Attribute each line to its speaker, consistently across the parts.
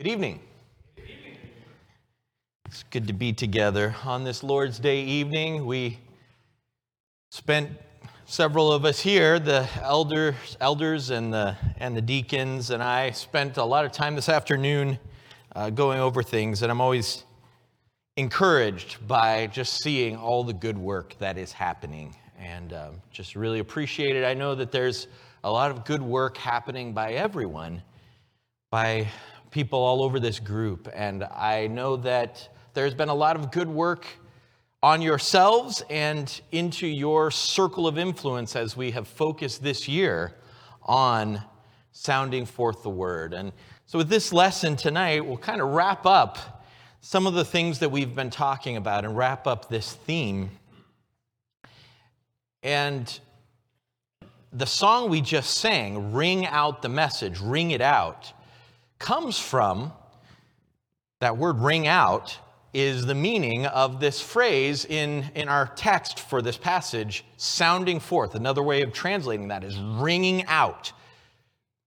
Speaker 1: Good evening. It's good to be together on this Lord's Day evening. We spent several of us here, the elders, elders and the and the deacons, and I spent a lot of time this afternoon uh, going over things, and I'm always encouraged by just seeing all the good work that is happening, and um, just really appreciate it. I know that there's a lot of good work happening by everyone, by people all over this group. And I know that there's been a lot of good work on yourselves and into your circle of influence as we have focused this year on sounding forth the word. And so, with this lesson tonight, we'll kind of wrap up some of the things that we've been talking about and wrap up this theme. And the song we just sang, Ring Out the Message, Ring It Out, comes from that word ring out is the meaning of this phrase in, in our text for this passage, sounding forth. Another way of translating that is ringing out.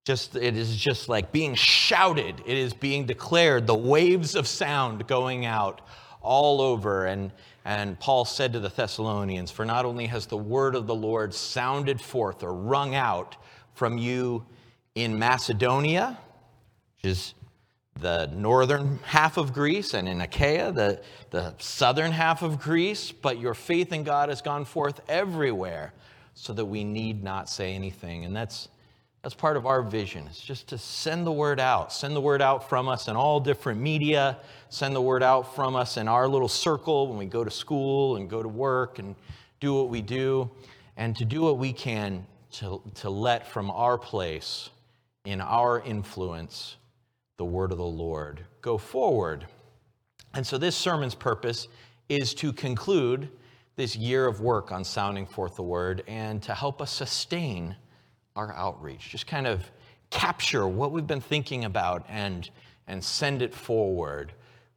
Speaker 1: Just, it is just like being shouted. It is being declared, the waves of sound going out all over. And, and Paul said to the Thessalonians, For not only has the word of the Lord sounded forth or rung out from you in Macedonia, is the northern half of Greece, and in Achaia, the, the southern half of Greece. But your faith in God has gone forth everywhere so that we need not say anything. And that's, that's part of our vision. It's just to send the word out, send the word out from us in all different media, send the word out from us in our little circle when we go to school and go to work and do what we do, and to do what we can to, to let from our place in our influence the word of the Lord go forward. And so, this sermon's purpose is to conclude this year of work on sounding forth the word and to help us sustain our outreach. Just kind of capture what we've been thinking about and, and send it forward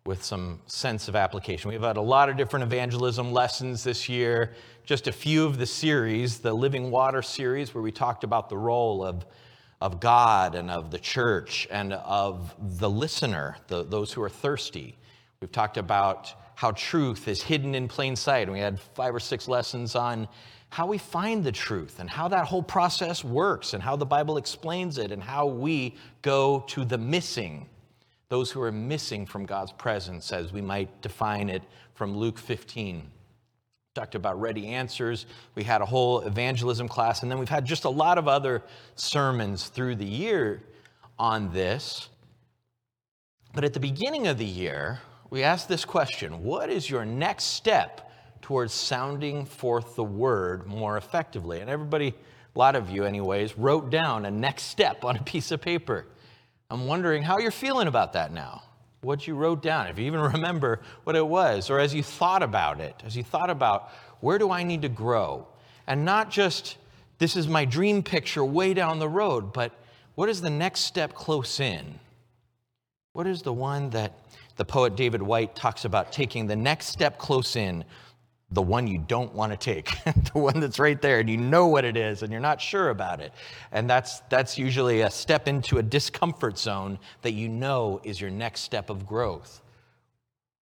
Speaker 1: with some sense of application. We've had a lot of different evangelism lessons this year, just a few of the series, the Living Water series, where we talked about the role of of God and of the church and of the listener, the, those who are thirsty. We've talked about how truth is hidden in plain sight. And we had five or six lessons on how we find the truth and how that whole process works and how the Bible explains it and how we go to the missing, those who are missing from God's presence, as we might define it from Luke 15 talked about ready answers. We had a whole evangelism class, and then we've had just a lot of other sermons through the year on this. But at the beginning of the year, we asked this question What is your next step towards sounding forth the word more effectively? And everybody, a lot of you, anyways, wrote down a next step on a piece of paper. I'm wondering how you're feeling about that now what you wrote down, if you even remember what it was, or as you thought about it, as you thought about where do I need to grow? And not just this is my dream picture way down the road, but what is the next step close in? What is the one that the poet David Whyte talks about taking the next step close in the one you don't want to take, the one that's right there and you know what it is and you're not sure about it. And that's, that's usually a step into a discomfort zone that you know is your next step of growth.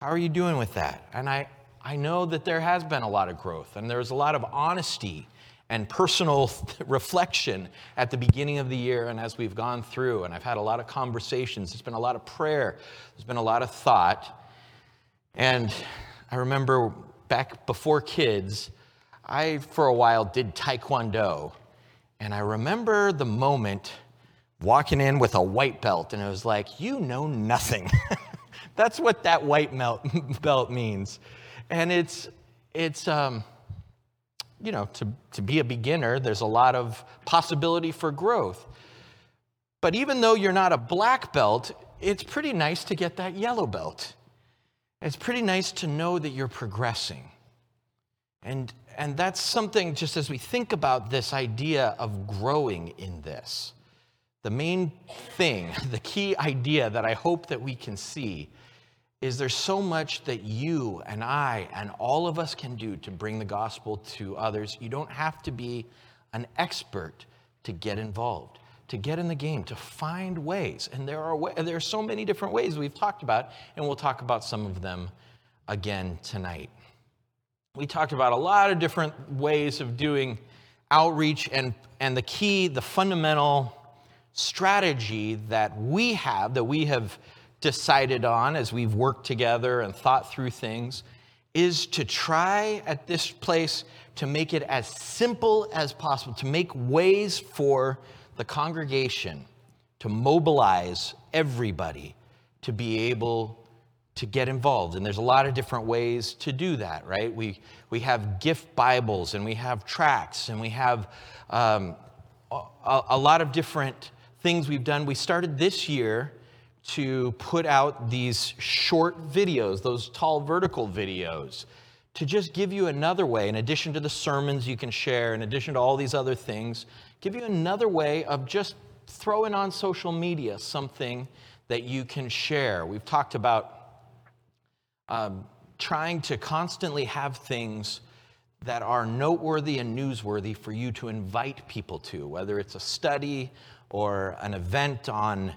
Speaker 1: How are you doing with that? And I, I know that there has been a lot of growth and there's a lot of honesty and personal reflection at the beginning of the year and as we've gone through. And I've had a lot of conversations, there's been a lot of prayer, there's been a lot of thought. And I remember back before kids, I, for a while, did Taekwondo. And I remember the moment walking in with a white belt, and it was like, you know nothing. That's what that white belt means. And it's, it's um, you know, to, to be a beginner, there's a lot of possibility for growth. But even though you're not a black belt, it's pretty nice to get that yellow belt. It's pretty nice to know that you're progressing. And, and that's something, just as we think about this idea of growing in this, the main thing, the key idea that I hope that we can see is there's so much that you and I and all of us can do to bring the gospel to others. You don't have to be an expert to get involved. To get in the game, to find ways. And there are, way, there are so many different ways we've talked about, and we'll talk about some of them again tonight. We talked about a lot of different ways of doing outreach, and, and the key, the fundamental strategy that we have, that we have decided on as we've worked together and thought through things, is to try at this place to make it as simple as possible, to make ways for the congregation to mobilize everybody to be able to get involved. And there's a lot of different ways to do that, right? We, we have gift Bibles and we have tracts and we have um, a, a lot of different things we've done. We started this year to put out these short videos, those tall vertical videos, to just give you another way, in addition to the sermons you can share, in addition to all these other things, give you another way of just throwing on social media something that you can share. We've talked about um, trying to constantly have things that are noteworthy and newsworthy for you to invite people to, whether it's a study or an event on,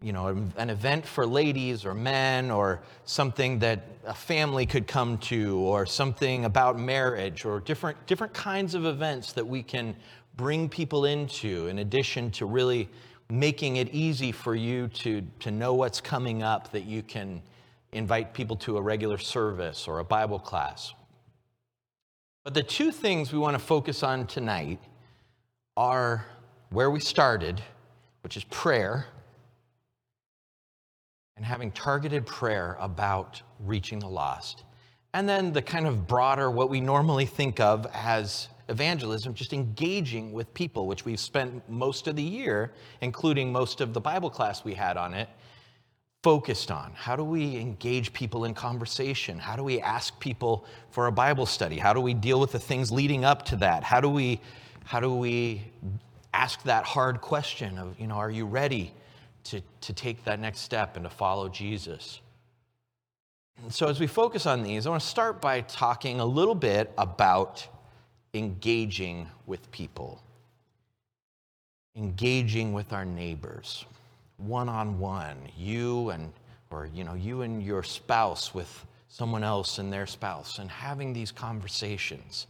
Speaker 1: you know, an event for ladies or men or something that a family could come to or something about marriage or different, different kinds of events that we can bring people into in addition to really making it easy for you to, to know what's coming up that you can invite people to a regular service or a Bible class. But the two things we want to focus on tonight are where we started, which is prayer, and having targeted prayer about reaching the lost. And then the kind of broader, what we normally think of as evangelism, just engaging with people, which we've spent most of the year, including most of the Bible class we had on it, focused on? How do we engage people in conversation? How do we ask people for a Bible study? How do we deal with the things leading up to that? How do we, how do we ask that hard question of, you know, are you ready to, to take that next step and to follow Jesus? And so, as we focus on these, I want to start by talking a little bit about engaging with people, engaging with our neighbors one on one, you and or you know, you and your spouse with someone else and their spouse and having these conversations.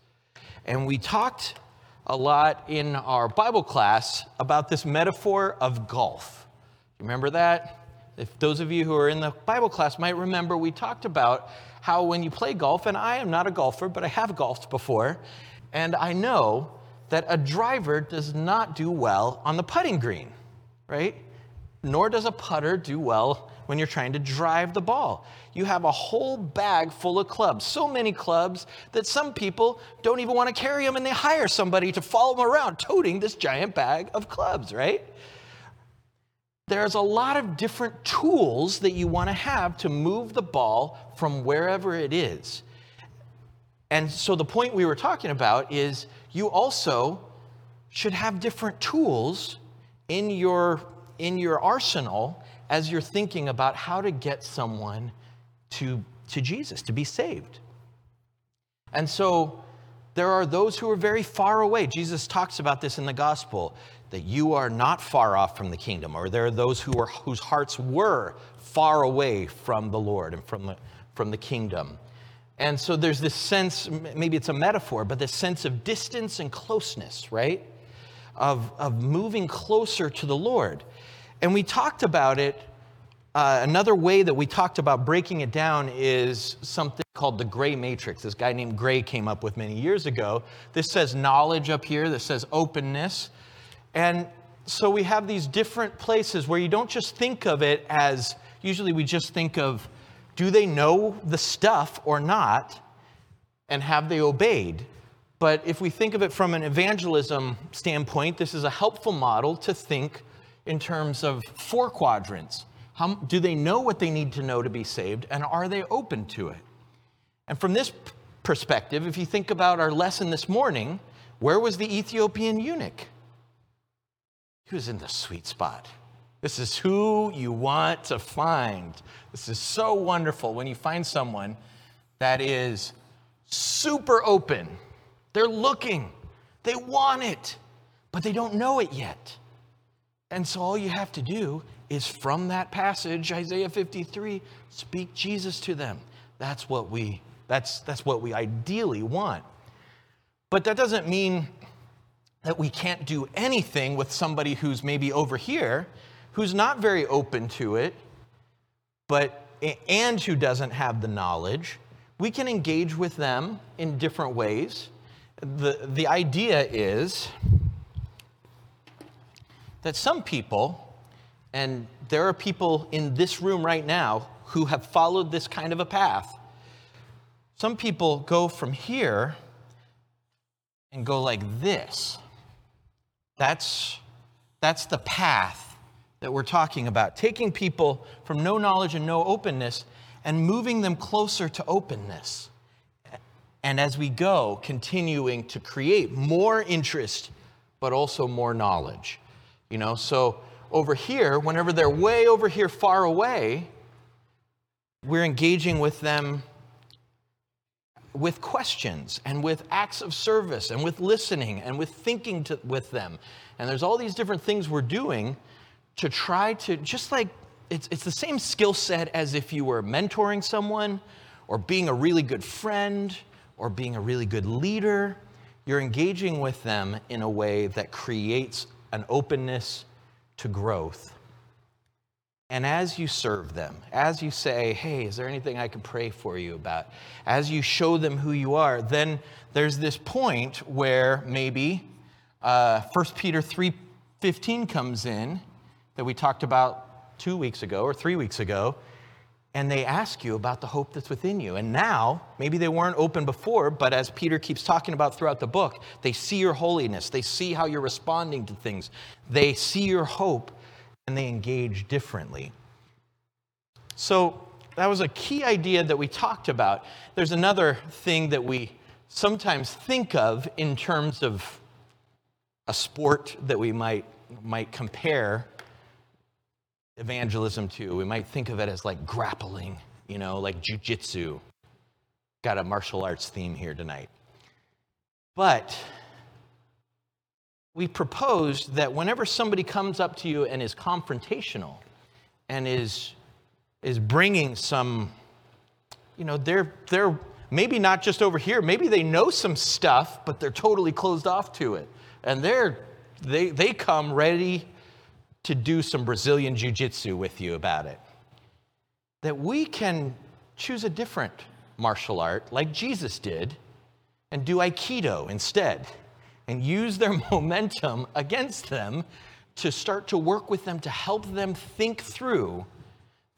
Speaker 1: And we talked a lot in our Bible class about this metaphor of golf. Remember that? If those of you who are in the Bible class might remember, we talked about how when you play golf, and I am not a golfer, but I have golfed before, and I know that a driver does not do well on the putting green, right? nor does a putter do well when you're trying to drive the ball. You have a whole bag full of clubs, so many clubs that some people don't even want to carry them and they hire somebody to follow them around toting this giant bag of clubs, right? There's a lot of different tools that you want to have to move the ball from wherever it is. And so the point we were talking about is you also should have different tools in your in your arsenal as you're thinking about how to get someone to, to Jesus, to be saved. And so there are those who are very far away. Jesus talks about this in the gospel that you are not far off from the kingdom, or there are those who are, whose hearts were far away from the Lord and from the, from the kingdom. And so there's this sense, maybe it's a metaphor, but this sense of distance and closeness, right? Of, of moving closer to the Lord. And we talked about it. Uh, another way that we talked about breaking it down is something called the gray matrix. This guy named Gray came up with many years ago. This says knowledge up here, this says openness. And so we have these different places where you don't just think of it as, usually we just think of, do they know the stuff or not? And have they obeyed? But if we think of it from an evangelism standpoint, this is a helpful model to think in terms of four quadrants. How, do they know what they need to know to be saved, and are they open to it? And from this perspective, if you think about our lesson this morning, where was the Ethiopian eunuch? He was in the sweet spot. This is who you want to find. This is so wonderful when you find someone that is super open. They're looking, they want it, but they don't know it yet. And so all you have to do is from that passage, Isaiah 53, speak Jesus to them. That's what we that's that's what we ideally want. But that doesn't mean that we can't do anything with somebody who's maybe over here who's not very open to it, but and who doesn't have the knowledge. We can engage with them in different ways. The, the idea is that some people, and there are people in this room right now who have followed this kind of a path, some people go from here and go like this. That's, that's the path that we're talking about. Taking people from no knowledge and no openness and moving them closer to openness. And as we go, continuing to create more interest, but also more knowledge. You know, so over here, whenever they're way over here far away, we're engaging with them with questions and with acts of service and with listening and with thinking to, with them. And there's all these different things we're doing to try to, just like it's, it's the same skill set as if you were mentoring someone or being a really good friend or being a really good leader. You're engaging with them in a way that creates an openness to growth. And as you serve them, as you say, hey, is there anything I can pray for you about? As you show them who you are, then there's this point where maybe uh, 1 Peter 3.15 comes in that we talked about two weeks ago or three weeks ago, and they ask you about the hope that's within you. And now, maybe they weren't open before, but as Peter keeps talking about throughout the book, they see your holiness, they see how you're responding to things, they see your hope, and they engage differently. So, that was a key idea that we talked about. There's another thing that we sometimes think of in terms of a sport that we might, might compare evangelism too. We might think of it as like grappling, you know, like jujitsu. Got a martial arts theme here tonight. But we proposed that whenever somebody comes up to you and is confrontational and is, is bringing some, you know, they're, they're maybe not just over here, maybe they know some stuff, but they're totally closed off to it. And they're, they, they come ready to do some Brazilian Jiu Jitsu with you about it. That we can choose a different martial art, like Jesus did, and do Aikido instead, and use their momentum against them to start to work with them to help them think through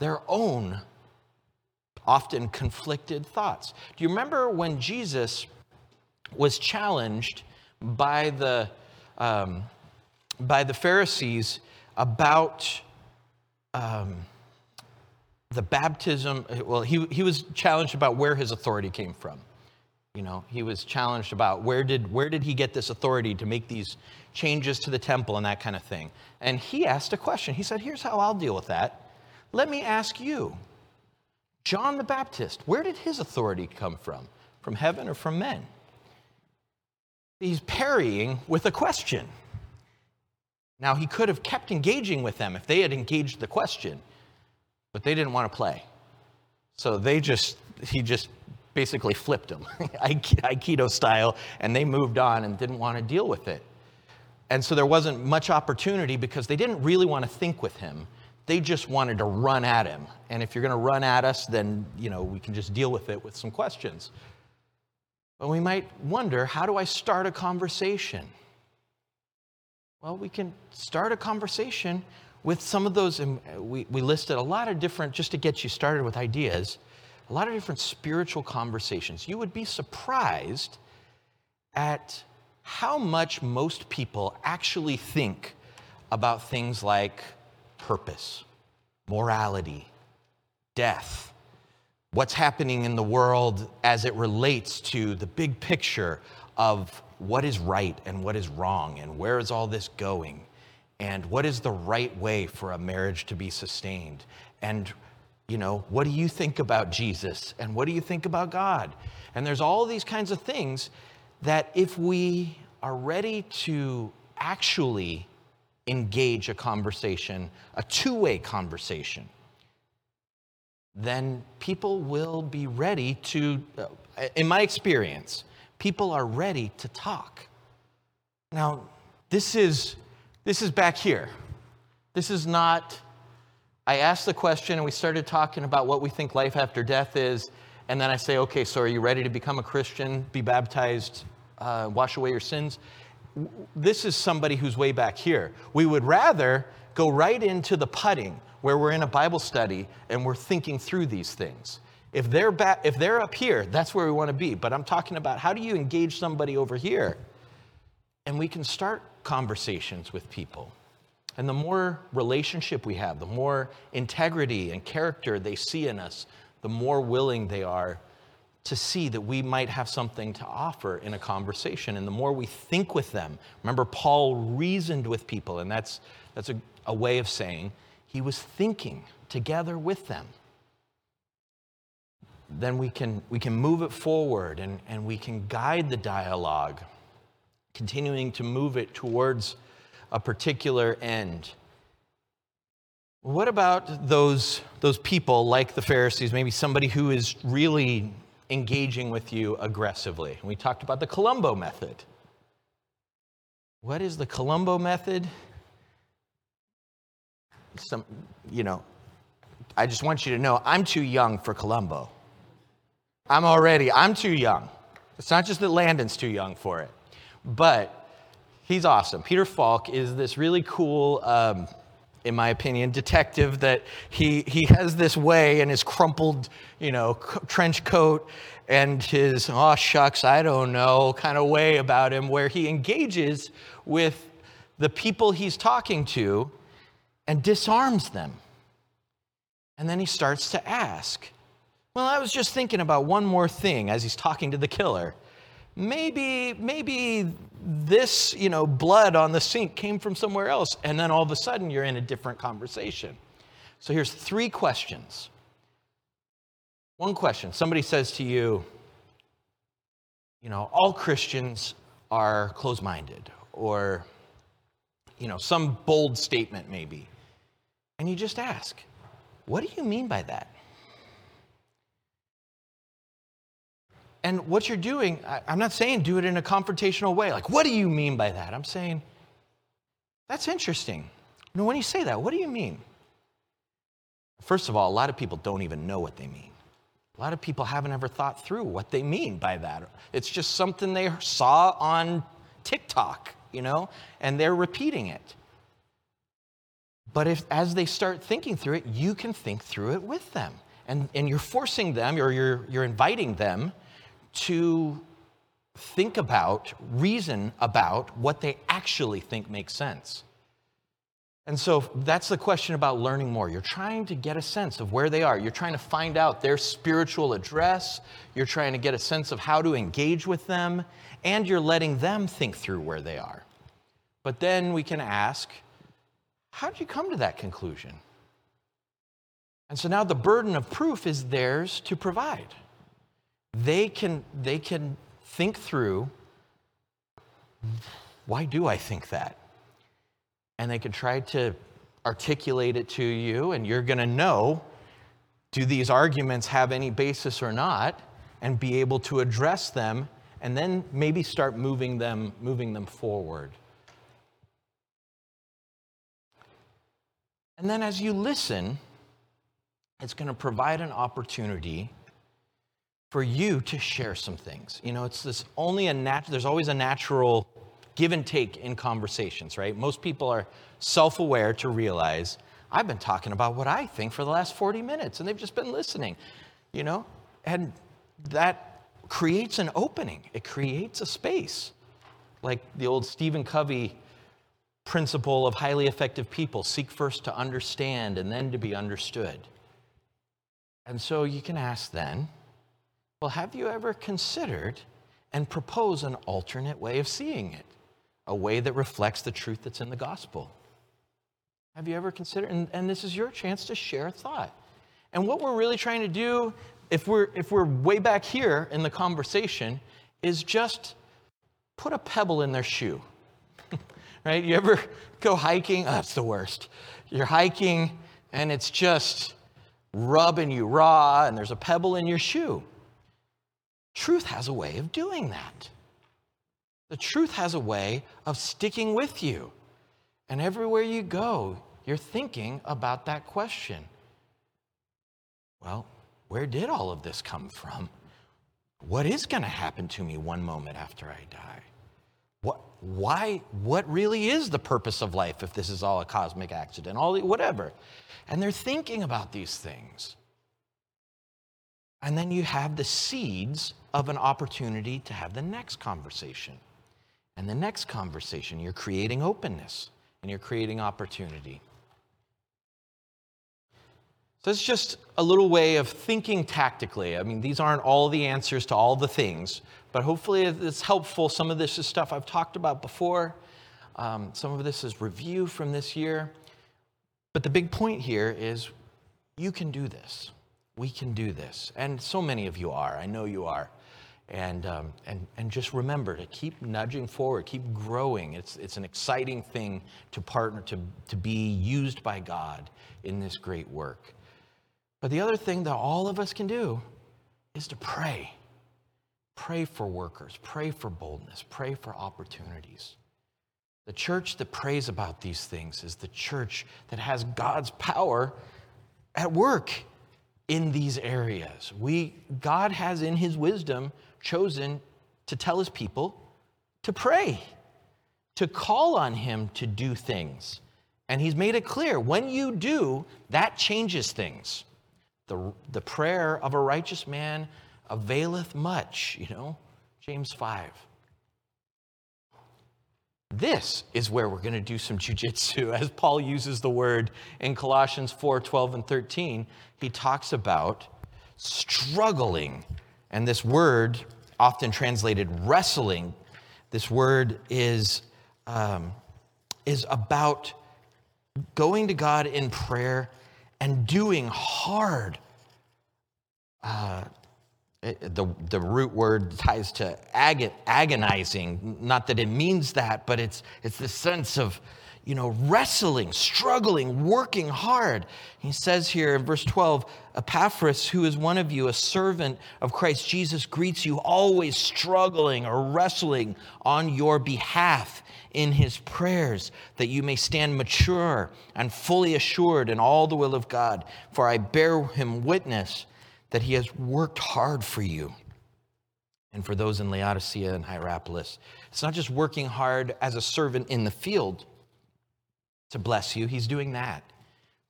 Speaker 1: their own often conflicted thoughts. Do you remember when Jesus was challenged by the, um, by the Pharisees about um, the baptism. Well, he, he was challenged about where his authority came from. You know, he was challenged about where did, where did he get this authority to make these changes to the temple and that kind of thing. And he asked a question. He said, Here's how I'll deal with that. Let me ask you John the Baptist, where did his authority come from? From heaven or from men? He's parrying with a question. Now, he could have kept engaging with them if they had engaged the question, but they didn't want to play. So they just, he just basically flipped them, Aikido style, and they moved on and didn't want to deal with it. And so there wasn't much opportunity because they didn't really want to think with him. They just wanted to run at him. And if you're going to run at us, then, you know, we can just deal with it with some questions. But we might wonder, how do I start a conversation? Well, we can start a conversation with some of those. We, we listed a lot of different, just to get you started with ideas, a lot of different spiritual conversations. You would be surprised at how much most people actually think about things like purpose, morality, death, what's happening in the world as it relates to the big picture of what is right and what is wrong and where is all this going? And what is the right way for a marriage to be sustained? And you know what do you think about jesus? And what do you think about god? And there's all these kinds of things that if we are ready to actually engage a conversation, a two way conversation, then people will be ready to, uh, in my experience, people are ready to talk. Now, this is, this is back here. This is not, I asked the question and we started talking about what we think life after death is. And then I say, okay, so are you ready to become a Christian, be baptized, uh, wash away your sins? This is somebody who's way back here. We would rather go right into the putting where we're in a Bible study and we're thinking through these things. If they're, back, if they're up here, that's where we want to be. But I'm talking about how do you engage somebody over here? And we can start conversations with people. And the more relationship we have, the more integrity and character they see in us, the more willing they are to see that we might have something to offer in a conversation. And the more we think with them, remember, Paul reasoned with people, and that's, that's a, a way of saying he was thinking together with them. Then we can, we can move it forward and, and we can guide the dialogue, continuing to move it towards a particular end. What about those, those people like the Pharisees, maybe somebody who is really engaging with you aggressively? We talked about the Columbo method. What is the Columbo method? Some, you know, I just want you to know I'm too young for Columbo. I'm already, I'm too young. It's not just that Landon's too young for it, but he's awesome. Peter Falk is this really cool, um, in my opinion, detective that he, he has this way in his crumpled, you know, trench coat and his, oh, shucks, I don't know, kind of way about him where he engages with the people he's talking to and disarms them. And then he starts to ask, Well, I was just thinking about one more thing as he's talking to the killer. Maybe, maybe this, you know, blood on the sink came from somewhere else. And then all of a sudden you're in a different conversation. So here's three questions. One question somebody says to you, you know, all Christians are close minded, or, you know, some bold statement maybe. And you just ask, what do you mean by that? And what you're doing, I'm not saying do it in a confrontational way. Like, what do you mean by that? I'm saying, that's interesting. You know, when you say that, what do you mean? First of all, a lot of people don't even know what they mean. A lot of people haven't ever thought through what they mean by that. It's just something they saw on TikTok, you know, and they're repeating it. But if, as they start thinking through it, you can think through it with them. And, and you're forcing them, or you're, you're inviting them to think about, reason about what they actually think makes sense. And so that's the question about learning more. You're trying to get a sense of where they are. You're trying to find out their spiritual address. You're trying to get a sense of how to engage with them. And you're letting them think through where they are. But then we can ask, how did you come to that conclusion? And so now the burden of proof is theirs to provide. They can, they can think through why do I think that? And they can try to articulate it to you, and you're going to know do these arguments have any basis or not, and be able to address them, and then maybe start moving them, moving them forward. And then as you listen, it's going to provide an opportunity for you to share some things. You know, it's this only a nat- there's always a natural give and take in conversations, right? Most people are self-aware to realize I've been talking about what I think for the last 40 minutes and they've just been listening, you know? And that creates an opening. It creates a space. Like the old Stephen Covey principle of highly effective people seek first to understand and then to be understood. And so you can ask then, well, have you ever considered and propose an alternate way of seeing it? A way that reflects the truth that's in the gospel? Have you ever considered? And, and this is your chance to share a thought. And what we're really trying to do, if we're, if we're way back here in the conversation, is just put a pebble in their shoe right? You ever go hiking? Oh, that's the worst. You're hiking and it's just rubbing you raw and there's a pebble in your shoe. Truth has a way of doing that. The truth has a way of sticking with you. And everywhere you go, you're thinking about that question. Well, where did all of this come from? What is going to happen to me one moment after I die? What, why, what really is the purpose of life if this is all a cosmic accident? All the, whatever. And they're thinking about these things. And then you have the seeds of an opportunity to have the next conversation. And the next conversation, you're creating openness and you're creating opportunity. So it's just a little way of thinking tactically. I mean, these aren't all the answers to all the things, but hopefully it's helpful. Some of this is stuff I've talked about before. Um, some of this is review from this year. But the big point here is you can do this. We can do this. And so many of you are. I know you are. And, um, and, and just remember to keep nudging forward, keep growing. It's, it's an exciting thing to partner, to, to be used by God in this great work. But the other thing that all of us can do is to pray. Pray for workers, pray for boldness, pray for opportunities. The church that prays about these things is the church that has God's power at work in these areas. We, God has, in his wisdom, chosen to tell his people to pray, to call on him to do things. And he's made it clear when you do, that changes things. The, the prayer of a righteous man availeth much, you know, James 5. This is where we're going to do some jujitsu. As Paul uses the word in Colossians 4 12 and 13, he talks about struggling. And this word, often translated wrestling, this word is, um, is about going to God in prayer and doing hard. Uh, the, the root word ties to ag- agonizing. Not that it means that, but it's, it's the sense of, you know, wrestling, struggling, working hard. He says here in verse 12 Epaphras, who is one of you, a servant of Christ Jesus, greets you, always struggling or wrestling on your behalf in his prayers, that you may stand mature and fully assured in all the will of God. For I bear him witness that he has worked hard for you. And for those in Laodicea and Hierapolis, it's not just working hard as a servant in the field to bless you, he's doing that.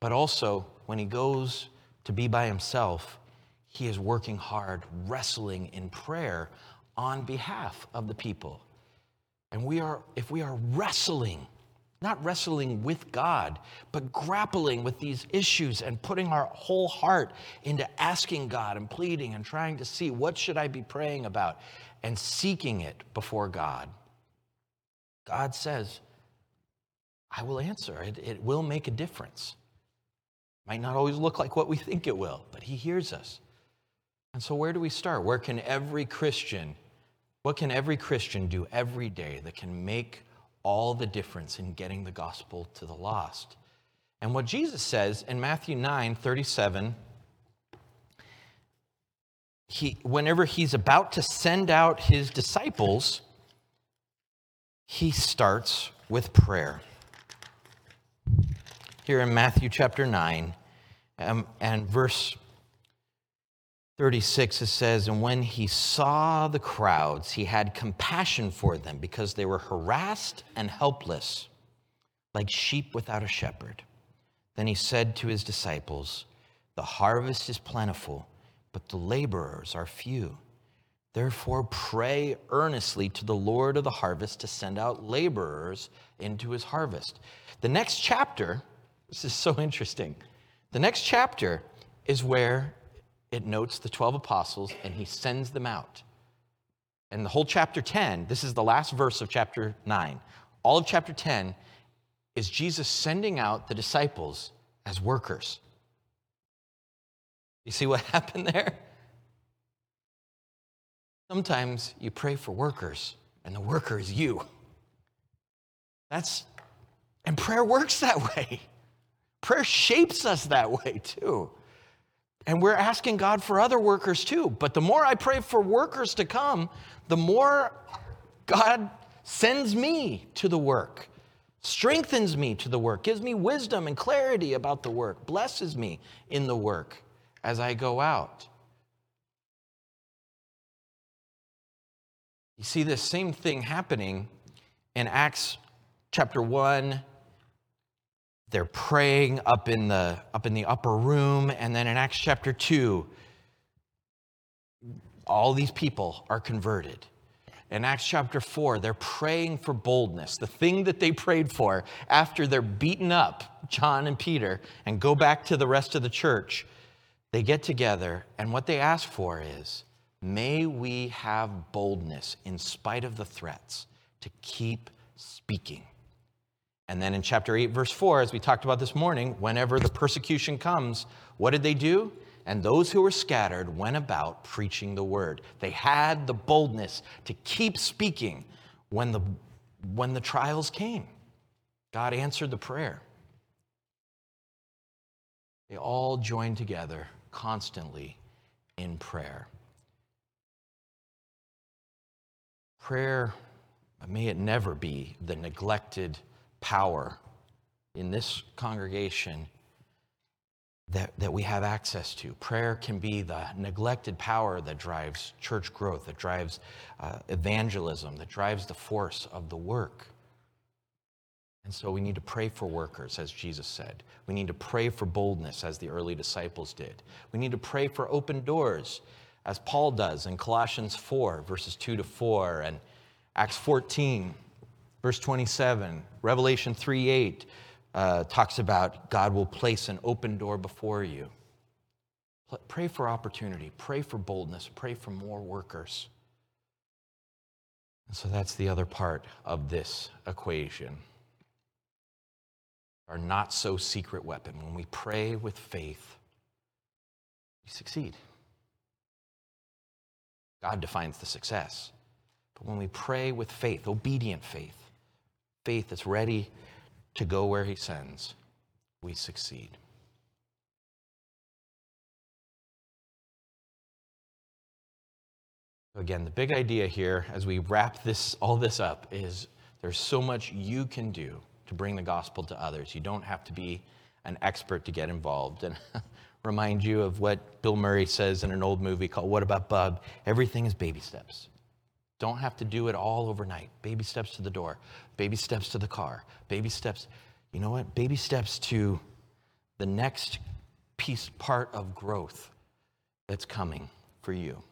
Speaker 1: But also, when he goes to be by himself, he is working hard, wrestling in prayer on behalf of the people. And we are, if we are wrestling, not wrestling with God, but grappling with these issues and putting our whole heart into asking God and pleading and trying to see what should I be praying about and seeking it before God. God says, I will answer. It, it will make a difference. Might not always look like what we think it will, but He hears us. And so, where do we start? Where can every Christian, what can every Christian do every day that can make all the difference in getting the gospel to the lost? And what Jesus says in Matthew 9 37, he, whenever he's about to send out his disciples, he starts with prayer here in Matthew chapter 9 um, and verse 36, it says, And when he saw the crowds, he had compassion for them because they were harassed and helpless, like sheep without a shepherd. Then he said to his disciples, The harvest is plentiful, but the laborers are few. Therefore, pray earnestly to the Lord of the harvest to send out laborers into his harvest. The next chapter this is so interesting. The next chapter is where it notes the 12 apostles and he sends them out. And the whole chapter 10, this is the last verse of chapter 9. All of chapter 10 is Jesus sending out the disciples as workers. You see what happened there? Sometimes you pray for workers, and the worker is you. That's, and prayer works that way. Prayer shapes us that way too. And we're asking God for other workers too. But the more I pray for workers to come, the more God sends me to the work, strengthens me to the work, gives me wisdom and clarity about the work, blesses me in the work as I go out. You see this same thing happening in Acts chapter 1 they're praying up in the up in the upper room. And then in acts chapter 2 all these people are converted. In acts chapter 4 they're praying for boldness. The thing that they prayed for after they're beaten up john and peter and go back to the rest of the church they get together. And what they ask for is may we have boldness in spite of the threats to keep speaking and then in chapter 8, verse 4, as we talked about this morning, whenever the persecution comes, what did they do? And those who were scattered went about preaching the word. They had the boldness to keep speaking when the, when the trials came. God answered the prayer. They all joined together constantly in prayer. Prayer, may it never be the neglected power in this congregation that, that we have access to. Prayer can be the neglected power that drives church growth, that drives uh, evangelism, that drives the force of the work. And so we need to pray for workers, as Jesus said. We need to pray for boldness, as the early disciples did. We need to pray for open doors, as Paul does in Colossians 4, verses 2 to 4, and Acts 14, Verse 27, Revelation 3 8 uh, talks about God will place an open door before you. Pray for opportunity, pray for boldness, pray for more workers. And so that's the other part of this equation. Our not so secret weapon. When we pray with faith, we succeed. God defines the success. But when we pray with faith, obedient faith, faith that's ready to go where He sends, we succeed. Again, the big idea here as we wrap this all this up is there's so much you can do to bring the gospel to others. You don't have to be an expert to get involved. And remind you of what Bill Murray says in an old movie called What About Bob? Everything is baby steps. Don't have to do it all overnight. Baby steps to the door, baby steps to the car, baby steps, you know what? Baby steps to the next piece, part of growth that's coming for you.